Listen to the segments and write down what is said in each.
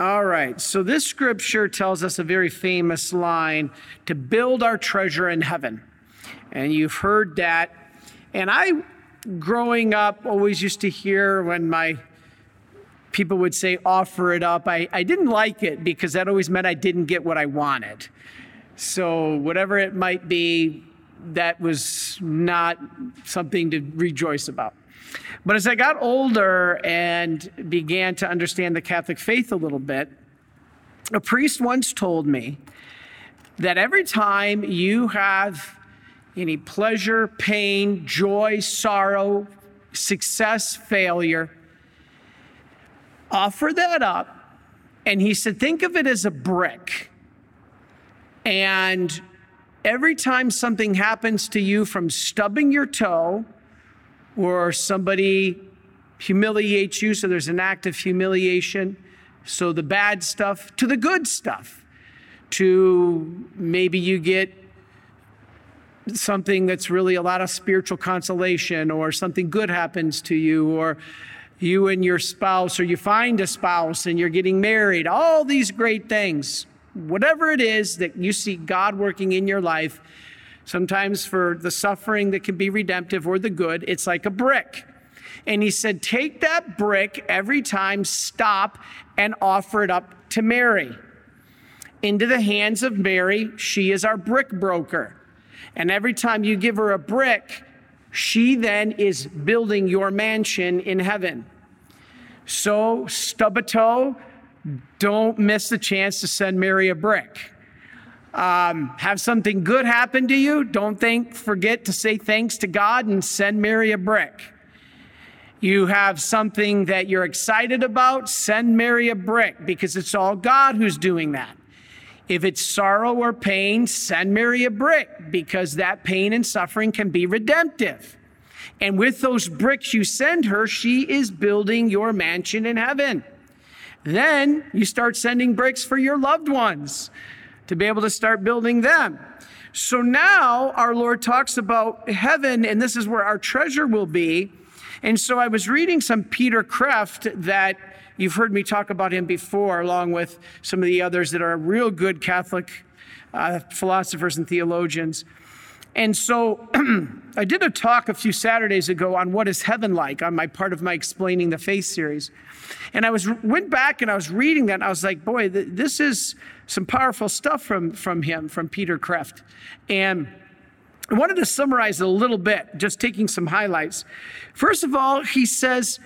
All right, so this scripture tells us a very famous line to build our treasure in heaven. And you've heard that. And I, growing up, always used to hear when my people would say, offer it up. I, I didn't like it because that always meant I didn't get what I wanted. So, whatever it might be, that was not something to rejoice about. But as I got older and began to understand the Catholic faith a little bit, a priest once told me that every time you have any pleasure, pain, joy, sorrow, success, failure, offer that up. And he said, think of it as a brick. And every time something happens to you from stubbing your toe or somebody humiliates you, so there's an act of humiliation. So the bad stuff to the good stuff, to maybe you get something that's really a lot of spiritual consolation, or something good happens to you, or you and your spouse, or you find a spouse and you're getting married, all these great things. Whatever it is that you see God working in your life, sometimes for the suffering that can be redemptive or the good, it's like a brick. And he said, Take that brick every time, stop and offer it up to Mary. Into the hands of Mary, she is our brick broker. And every time you give her a brick, she then is building your mansion in heaven. So, stub a toe, don't miss the chance to send Mary a brick um, have something good happen to you, don't think, forget to say thanks to God and send Mary a brick. You have something that you're excited about, send Mary a brick because it's all God who's doing that. If it's sorrow or pain, send Mary a brick because that pain and suffering can be redemptive. And with those bricks you send her, she is building your mansion in heaven. Then you start sending bricks for your loved ones to be able to start building them. So now our Lord talks about heaven, and this is where our treasure will be. And so I was reading some Peter Kreeft that you've heard me talk about him before, along with some of the others that are real good Catholic uh, philosophers and theologians. And so I did a talk a few Saturdays ago on what is heaven like on my part of my explaining the faith series. And I was went back and I was reading that and I was like, boy, th- this is some powerful stuff from, from him, from Peter Kreeft. And I wanted to summarize it a little bit, just taking some highlights. First of all, he says,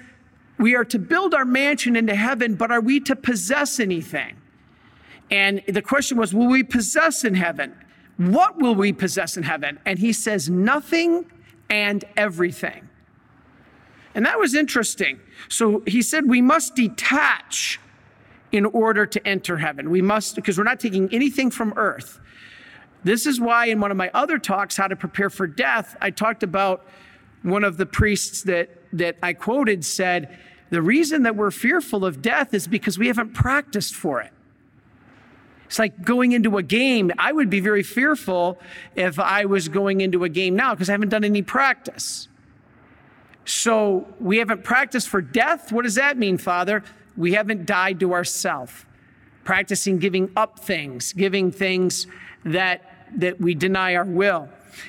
we are to build our mansion into heaven, but are we to possess anything? And the question was, will we possess in heaven? What will we possess in heaven? And he says, nothing and everything. And that was interesting. So he said, we must detach in order to enter heaven. We must, because we're not taking anything from earth. This is why, in one of my other talks, How to Prepare for Death, I talked about one of the priests that, that I quoted said, The reason that we're fearful of death is because we haven't practiced for it. It's like going into a game. I would be very fearful if I was going into a game now because I haven't done any practice. So we haven't practiced for death. What does that mean, Father? We haven't died to ourself. Practicing giving up things, giving things that, that we deny our will.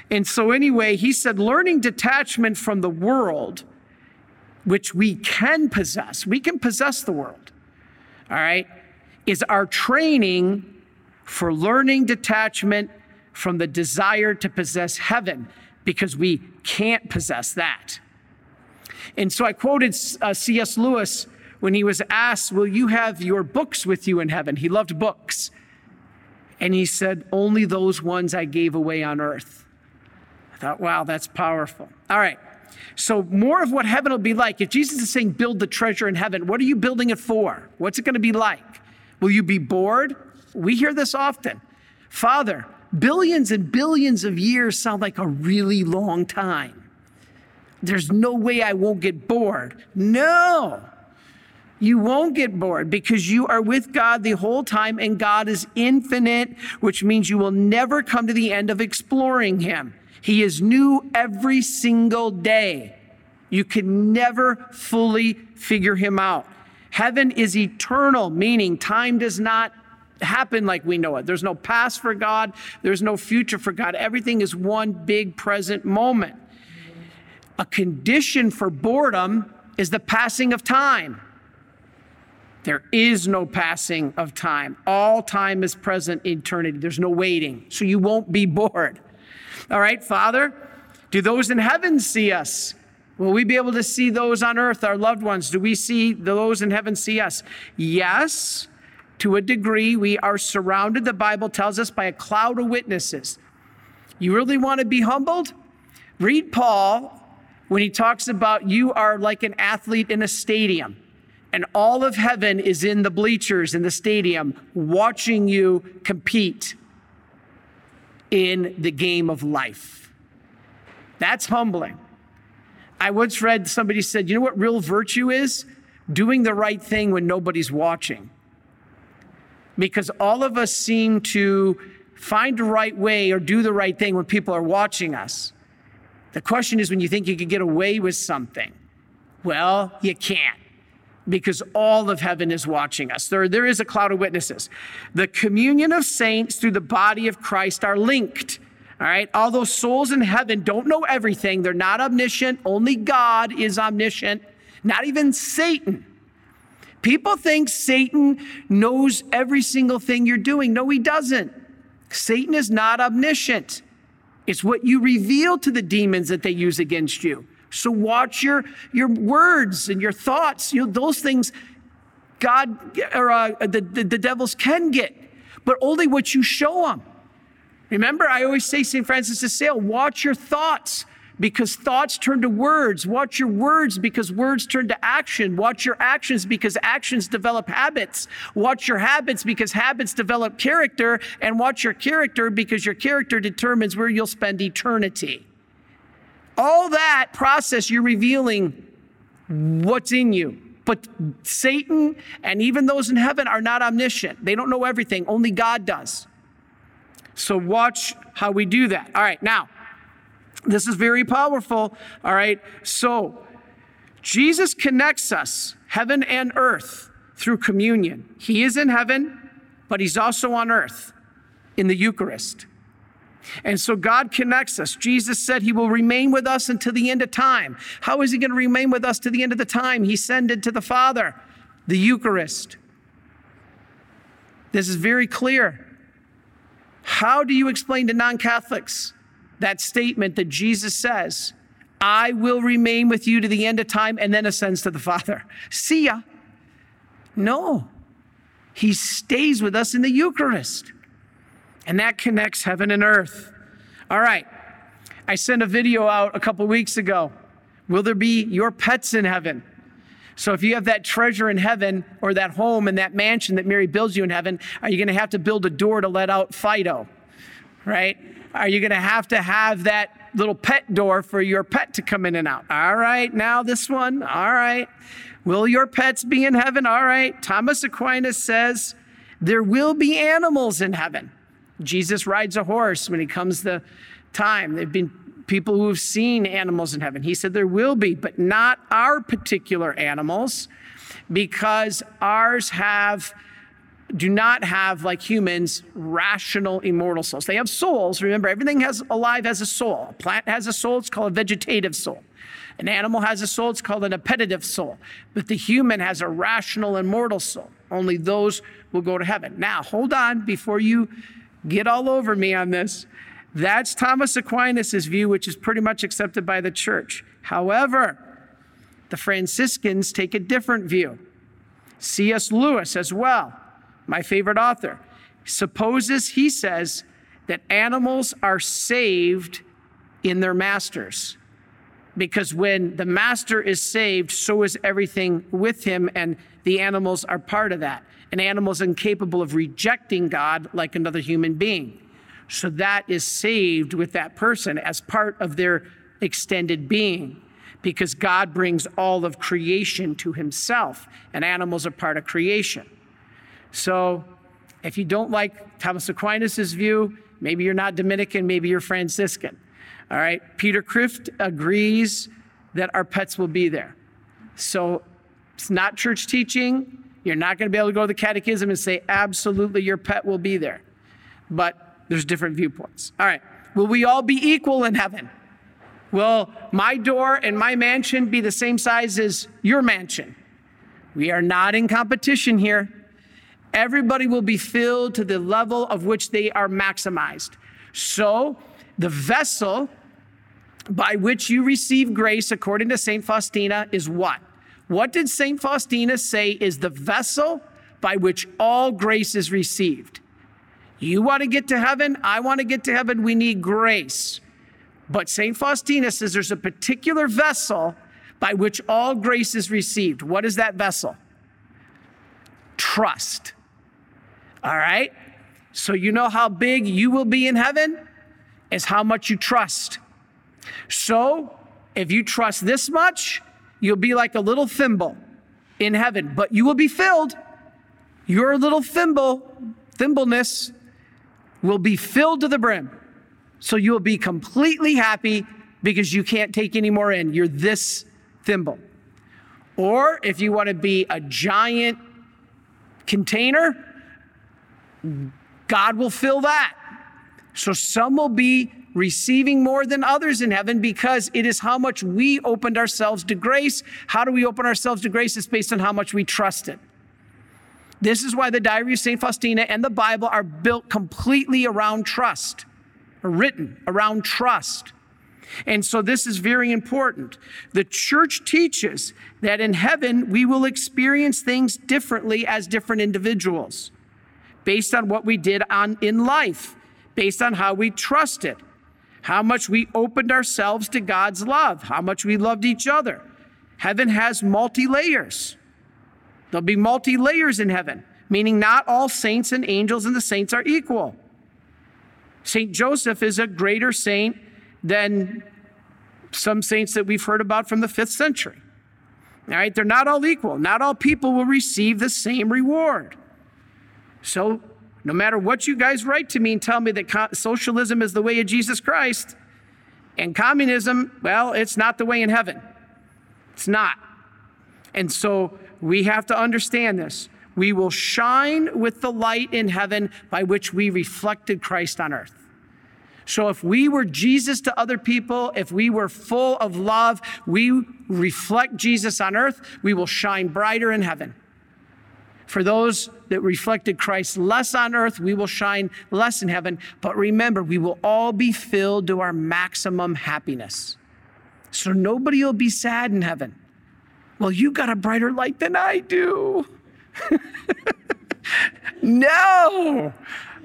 And so, anyway, he said, learning detachment from the world, which we can possess, we can possess the world, all right, is our training for learning detachment from the desire to possess heaven because we can't possess that. And so I quoted uh, C.S. Lewis when he was asked, Will you have your books with you in heaven? He loved books. And he said, Only those ones I gave away on earth. I thought, wow, that's powerful. All right. So, more of what heaven will be like. If Jesus is saying, build the treasure in heaven, what are you building it for? What's it going to be like? Will you be bored? We hear this often. Father, billions and billions of years sound like a really long time. There's no way I won't get bored. No. You won't get bored because you are with God the whole time and God is infinite, which means you will never come to the end of exploring Him. He is new every single day. You can never fully figure Him out. Heaven is eternal, meaning time does not happen like we know it. There's no past for God, there's no future for God. Everything is one big present moment. A condition for boredom is the passing of time. There is no passing of time. All time is present eternity. There's no waiting. So you won't be bored. All right, Father, do those in heaven see us? Will we be able to see those on earth, our loved ones? Do we see those in heaven see us? Yes, to a degree. We are surrounded, the Bible tells us, by a cloud of witnesses. You really want to be humbled? Read Paul when he talks about you are like an athlete in a stadium and all of heaven is in the bleachers in the stadium watching you compete in the game of life. That's humbling. I once read somebody said, you know what real virtue is? Doing the right thing when nobody's watching. Because all of us seem to find the right way or do the right thing when people are watching us. The question is when you think you could get away with something. Well, you can't because all of heaven is watching us. There, there is a cloud of witnesses. The communion of saints through the body of Christ are linked. All right. Although souls in heaven don't know everything, they're not omniscient. Only God is omniscient, not even Satan. People think Satan knows every single thing you're doing. No, he doesn't. Satan is not omniscient. It's what you reveal to the demons that they use against you. So watch your, your words and your thoughts. You know, those things God or uh, the, the, the devils can get, but only what you show them. Remember, I always say, St. Francis de Sales, watch your thoughts because thoughts turn to words. Watch your words because words turn to action. Watch your actions because actions develop habits. Watch your habits because habits develop character. And watch your character because your character determines where you'll spend eternity. All that process, you're revealing what's in you. But Satan and even those in heaven are not omniscient. They don't know everything, only God does. So watch how we do that. All right, now, this is very powerful. All right, so Jesus connects us, heaven and earth, through communion. He is in heaven, but he's also on earth in the Eucharist. And so God connects us. Jesus said he will remain with us until the end of time. How is he going to remain with us to the end of the time? He ascended to the Father, the Eucharist. This is very clear. How do you explain to non Catholics that statement that Jesus says, I will remain with you to the end of time and then ascends to the Father? See ya. No, he stays with us in the Eucharist and that connects heaven and earth. All right. I sent a video out a couple weeks ago. Will there be your pets in heaven? So if you have that treasure in heaven or that home and that mansion that Mary builds you in heaven, are you going to have to build a door to let out Fido? Right? Are you going to have to have that little pet door for your pet to come in and out? All right, now this one. All right. Will your pets be in heaven? All right. Thomas Aquinas says there will be animals in heaven. Jesus rides a horse when he comes the time. They've been people who have seen animals in heaven. He said there will be, but not our particular animals, because ours have do not have like humans rational immortal souls. They have souls. Remember, everything has alive has a soul. A plant has a soul, it's called a vegetative soul. An animal has a soul, it's called an appetitive soul. But the human has a rational immortal soul. Only those will go to heaven. Now, hold on before you get all over me on this. That's Thomas Aquinas' view, which is pretty much accepted by the church. However, the Franciscans take a different view. C.S. Lewis, as well, my favorite author, supposes, he says, that animals are saved in their masters. Because when the master is saved, so is everything with him, and the animals are part of that. An animal is incapable of rejecting God like another human being. So that is saved with that person as part of their extended being because God brings all of creation to himself, and animals are part of creation. So if you don't like Thomas Aquinas' view, maybe you're not Dominican, maybe you're Franciscan. All right, Peter Kreeft agrees that our pets will be there. So It's not church teaching. You're not going to be able to go to the catechism and say, absolutely, your pet will be there. But there's different viewpoints. All right. Will we all be equal in heaven? Will my door and my mansion be the same size as your mansion? We are not in competition here. Everybody will be filled to the level of which they are maximized. So, the vessel by which you receive grace, according to St. Faustina, is what? What did St. Faustina say is the vessel by which all grace is received? You want to get to heaven? I want to get to heaven. We need grace. But St. Faustina says there's a particular vessel by which all grace is received. What is that vessel? Trust. All right? So you know how big you will be in heaven? Is how much you trust. So if you trust this much, you'll be like a little thimble in heaven, but you will be filled. Your little thimble, thimbleness, will be filled to the brim. So you will be completely happy because you can't take any more in. You're this thimble. Or if you want to be a giant container, God will fill that. So some will be receiving more than others in heaven because it is how much we opened ourselves to grace. How do we open ourselves to grace? It's based on how much we trust it. This is why the Diary of St. Faustina and the Bible are built completely around trust, written around trust. And so this is very important. The church teaches that in heaven we will experience things differently as different individuals based on what we did on in life, based on how we trusted, how much we opened ourselves to God's love, how much we loved each other. Heaven has multi layers. There'll be multi layers in heaven, meaning not all saints and angels and the saints are equal. Saint Joseph is a greater saint than some saints that we've heard about from the fifth century. All right, they're not all equal. Not all people will receive the same reward. So, no matter what you guys write to me and tell me that socialism is the way of Jesus Christ and communism, well, it's not the way in heaven. It's not. And so, we have to understand this. We will shine with the light in heaven by which we reflected Christ on earth. So if we were Jesus to other people, if we were full of love, we reflect Jesus on earth, we will shine brighter in heaven. For those that reflected Christ less on earth, we will shine less in heaven. But remember, we will all be filled to our maximum happiness. So nobody will be sad in heaven. Well, you got a brighter light than I do. no,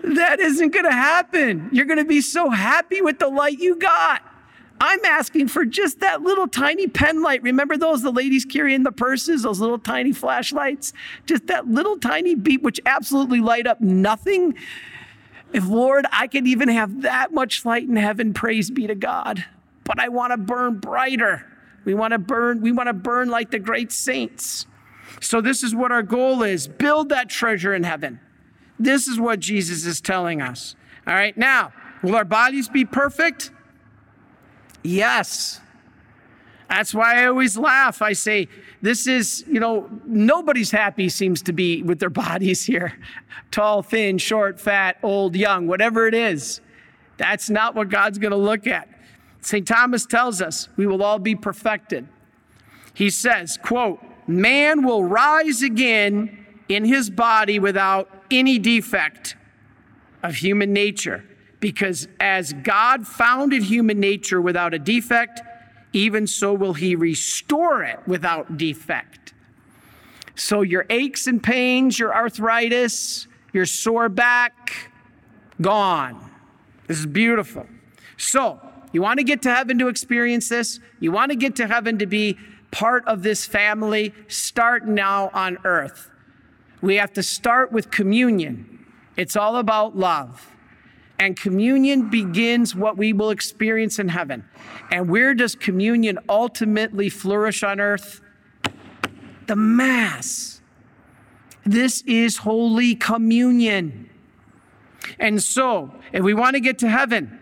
that isn't going to happen. You're going to be so happy with the light you got. I'm asking for just that little tiny pen light. Remember those the ladies carry in the purses, those little tiny flashlights? Just that little tiny beep, which absolutely light up nothing. If, Lord, I could even have that much light in heaven, praise be to God. But I want to burn brighter. We want to burn, we want to burn like the great saints. So this is what our goal is. Build that treasure in heaven. This is what Jesus is telling us. All right. Now, will our bodies be perfect? Yes. That's why I always laugh. I say, this is, you know, nobody's happy seems to be with their bodies here tall, thin, short, fat, old, young, whatever it is. That's not what God's going to look at. St. Thomas tells us we will all be perfected. He says, quote, man will rise again in his body without any defect of human nature. Because as God founded human nature without a defect, even so will he restore it without defect. So your aches and pains, your arthritis, your sore back, gone. This is beautiful. So, you want to get to heaven to experience this? You want to get to heaven to be part of this family? Start now on earth. We have to start with communion. It's all about love. And communion begins what we will experience in heaven. And where does communion ultimately flourish on earth? The Mass. This is Holy Communion. And so, if we want to get to heaven,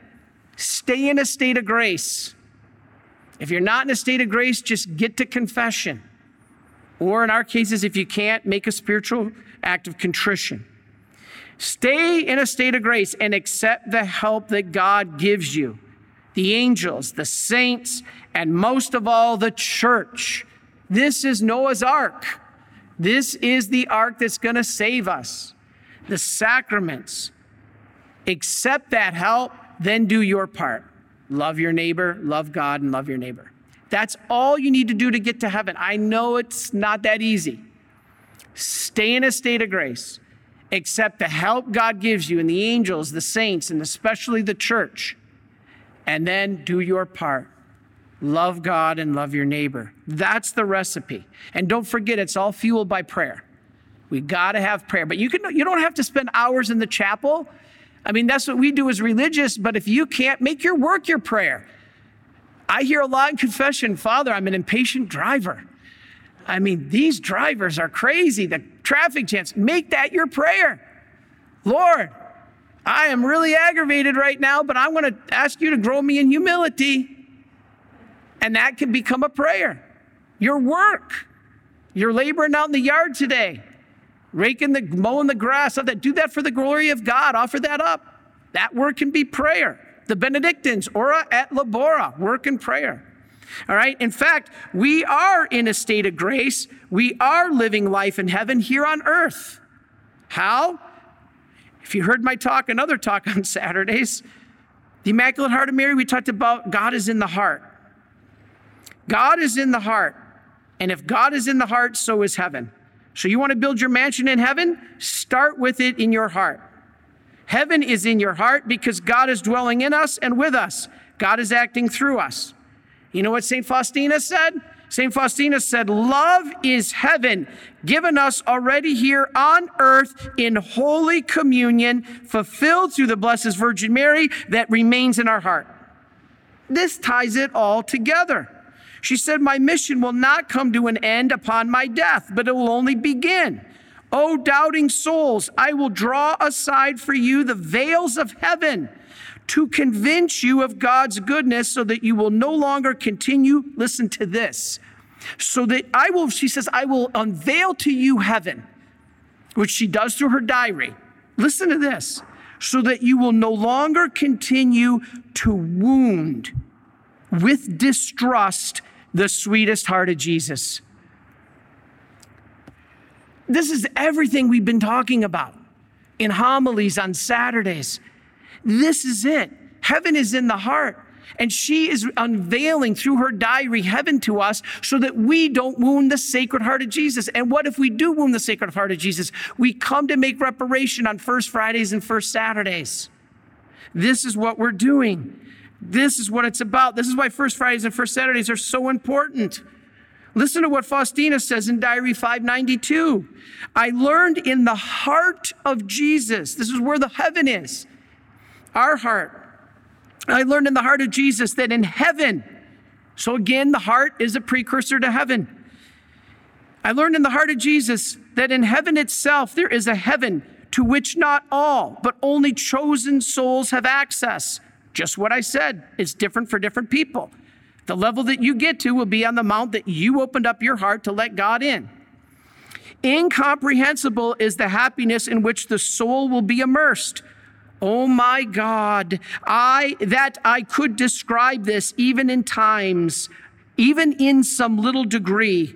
Stay in a state of grace. If you're not in a state of grace, just get to confession. Or in our cases, if you can't, make a spiritual act of contrition. Stay in a state of grace and accept the help that God gives you the angels, the saints, and most of all, the church. This is Noah's ark. This is the ark that's going to save us. The sacraments. Accept that help, then do your part. Love your neighbor, love God, and love your neighbor. That's all you need to do to get to heaven. I know it's not that easy. Stay in a state of grace. Accept the help God gives you and the angels, the saints, and especially the church. And then do your part. Love God and love your neighbor. That's the recipe. And don't forget, it's all fueled by prayer. We got to have prayer. But you, can, you don't have to spend hours in the chapel. I mean, that's what we do as religious. But if you can't, make your work your prayer. I hear a lot in confession, Father, I'm an impatient driver. I mean, these drivers are crazy. The traffic jams, make that your prayer. Lord, I am really aggravated right now, but I'm going to ask you to grow me in humility. And that can become a prayer. Your work, you're laboring out in the yard today, raking the, mowing the grass, of that. do that for the glory of God. Offer that up. That work can be prayer the Benedictines, ora et labora, work and prayer. All right. In fact, we are in a state of grace. We are living life in heaven here on earth. How? If you heard my talk, another talk on Saturdays, the Immaculate Heart of Mary, we talked about God is in the heart. God is in the heart. And if God is in the heart, so is heaven. So you want to build your mansion in heaven? Start with it in your heart. Heaven is in your heart because God is dwelling in us and with us. God is acting through us. You know what St. Faustina said? St. Faustina said, Love is heaven given us already here on earth in holy communion, fulfilled through the Blessed Virgin Mary that remains in our heart. This ties it all together. She said, My mission will not come to an end upon my death, but it will only begin. O doubting souls, I will draw aside for you the veils of heaven to convince you of God's goodness so that you will no longer continue. Listen to this. So that I will, she says, I will unveil to you heaven, which she does through her diary. Listen to this. So that you will no longer continue to wound with distrust the sweetest heart of Jesus. This is everything we've been talking about in homilies on Saturdays. This is it. Heaven is in the heart. And she is unveiling through her diary heaven to us so that we don't wound the sacred heart of Jesus. And what if we do wound the sacred heart of Jesus? We come to make reparation on First Fridays and First Saturdays. This is what we're doing. This is what it's about. This is why First Fridays and First Saturdays are so important. Listen to what Faustina says in Diary 592. I learned in the heart of Jesus, this is where the heaven is, our heart. I learned in the heart of Jesus that in heaven, so again, the heart is a precursor to heaven. I learned in the heart of Jesus that in heaven itself, there is a heaven to which not all, but only chosen souls have access. Just what I said, it's different for different people. The level that you get to will be on the mount that you opened up your heart to let God in. Incomprehensible is the happiness in which the soul will be immersed. Oh my God, I that I could describe this even in times, even in some little degree.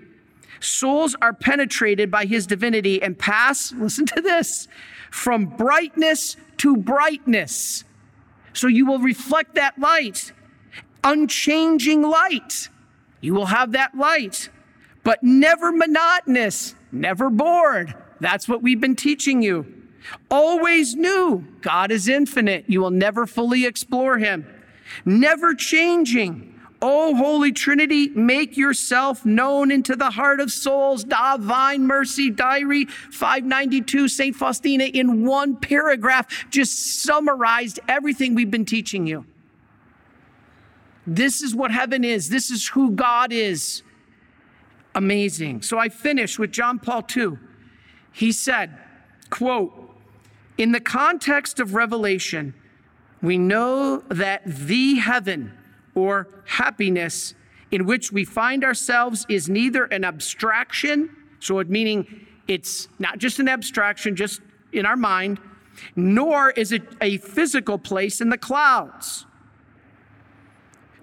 Souls are penetrated by his divinity and pass, listen to this, from brightness to brightness. So you will reflect that light unchanging light. You will have that light, but never monotonous, never bored. That's what we've been teaching you. Always new. God is infinite. You will never fully explore him. Never changing. O Holy Trinity, make yourself known into the heart of souls. Divine Mercy Diary 592, St. Faustina, in one paragraph, just summarized everything we've been teaching you. This is what heaven is. This is who God is. Amazing. So I finish with John Paul II. He said, quote, in the context of Revelation, we know that the heaven or happiness in which we find ourselves is neither an abstraction, so it meaning it's not just an abstraction, just in our mind, nor is it a physical place in the clouds,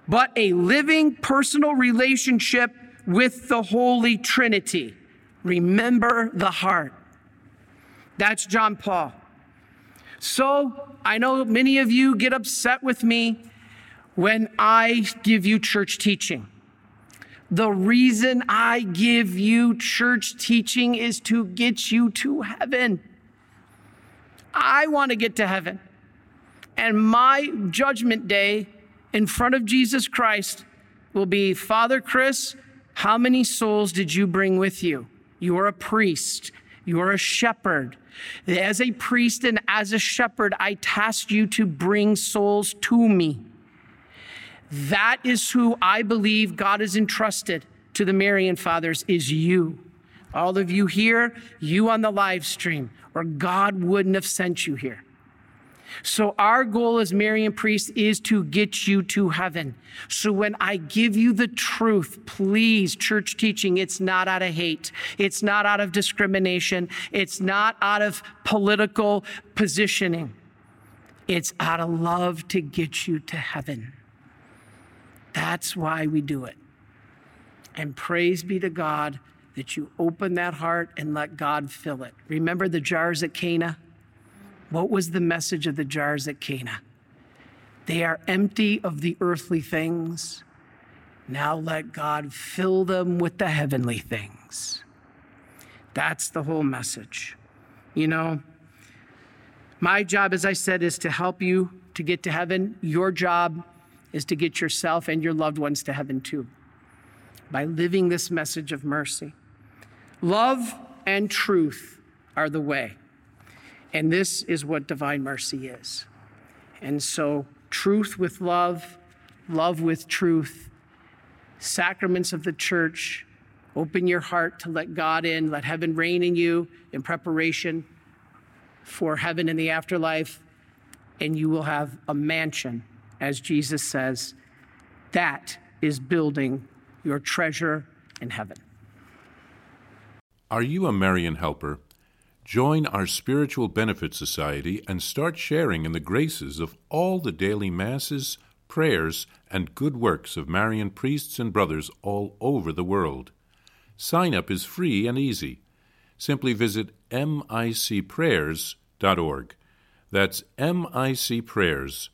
but a living personal relationship with the Holy Trinity. Remember the heart. That's John Paul. So I know many of you get upset with me when I give you church teaching. The reason I give you church teaching is to get you to heaven. I want to get to heaven. And my judgment day in front of Jesus Christ will be Father Chris, how many souls did you bring with you? You are a priest, you are a shepherd. As a priest and as a shepherd, I task you to bring souls to me. That is who I believe God has entrusted to the Marian Fathers is you. All of you here, you on the live stream, or God wouldn't have sent you here. So, our goal as Marian priests is to get you to heaven. So, when I give you the truth, please, church teaching, it's not out of hate. It's not out of discrimination. It's not out of political positioning. It's out of love to get you to heaven. That's why we do it. And praise be to God that you open that heart and let God fill it. Remember the jars at Cana? What was the message of the jars at Cana? They are empty of the earthly things. Now let God fill them with the heavenly things. That's the whole message. You know, my job, as I said, is to help you to get to heaven. Your job is to get yourself and your loved ones to heaven too by living this message of mercy. Love and truth are the way. And this is what divine mercy is. And so, truth with love, love with truth, sacraments of the church, open your heart to let God in, let heaven reign in you in preparation for heaven in the afterlife, and you will have a mansion as Jesus says, that is building your treasure in heaven. Are you a Marian helper? Join our Spiritual Benefit Society and start sharing in the graces of all the daily masses, prayers, and good works of Marian priests and brothers all over the world. Sign up is free and easy. Simply visit micprayers.org. That's micprayers.org.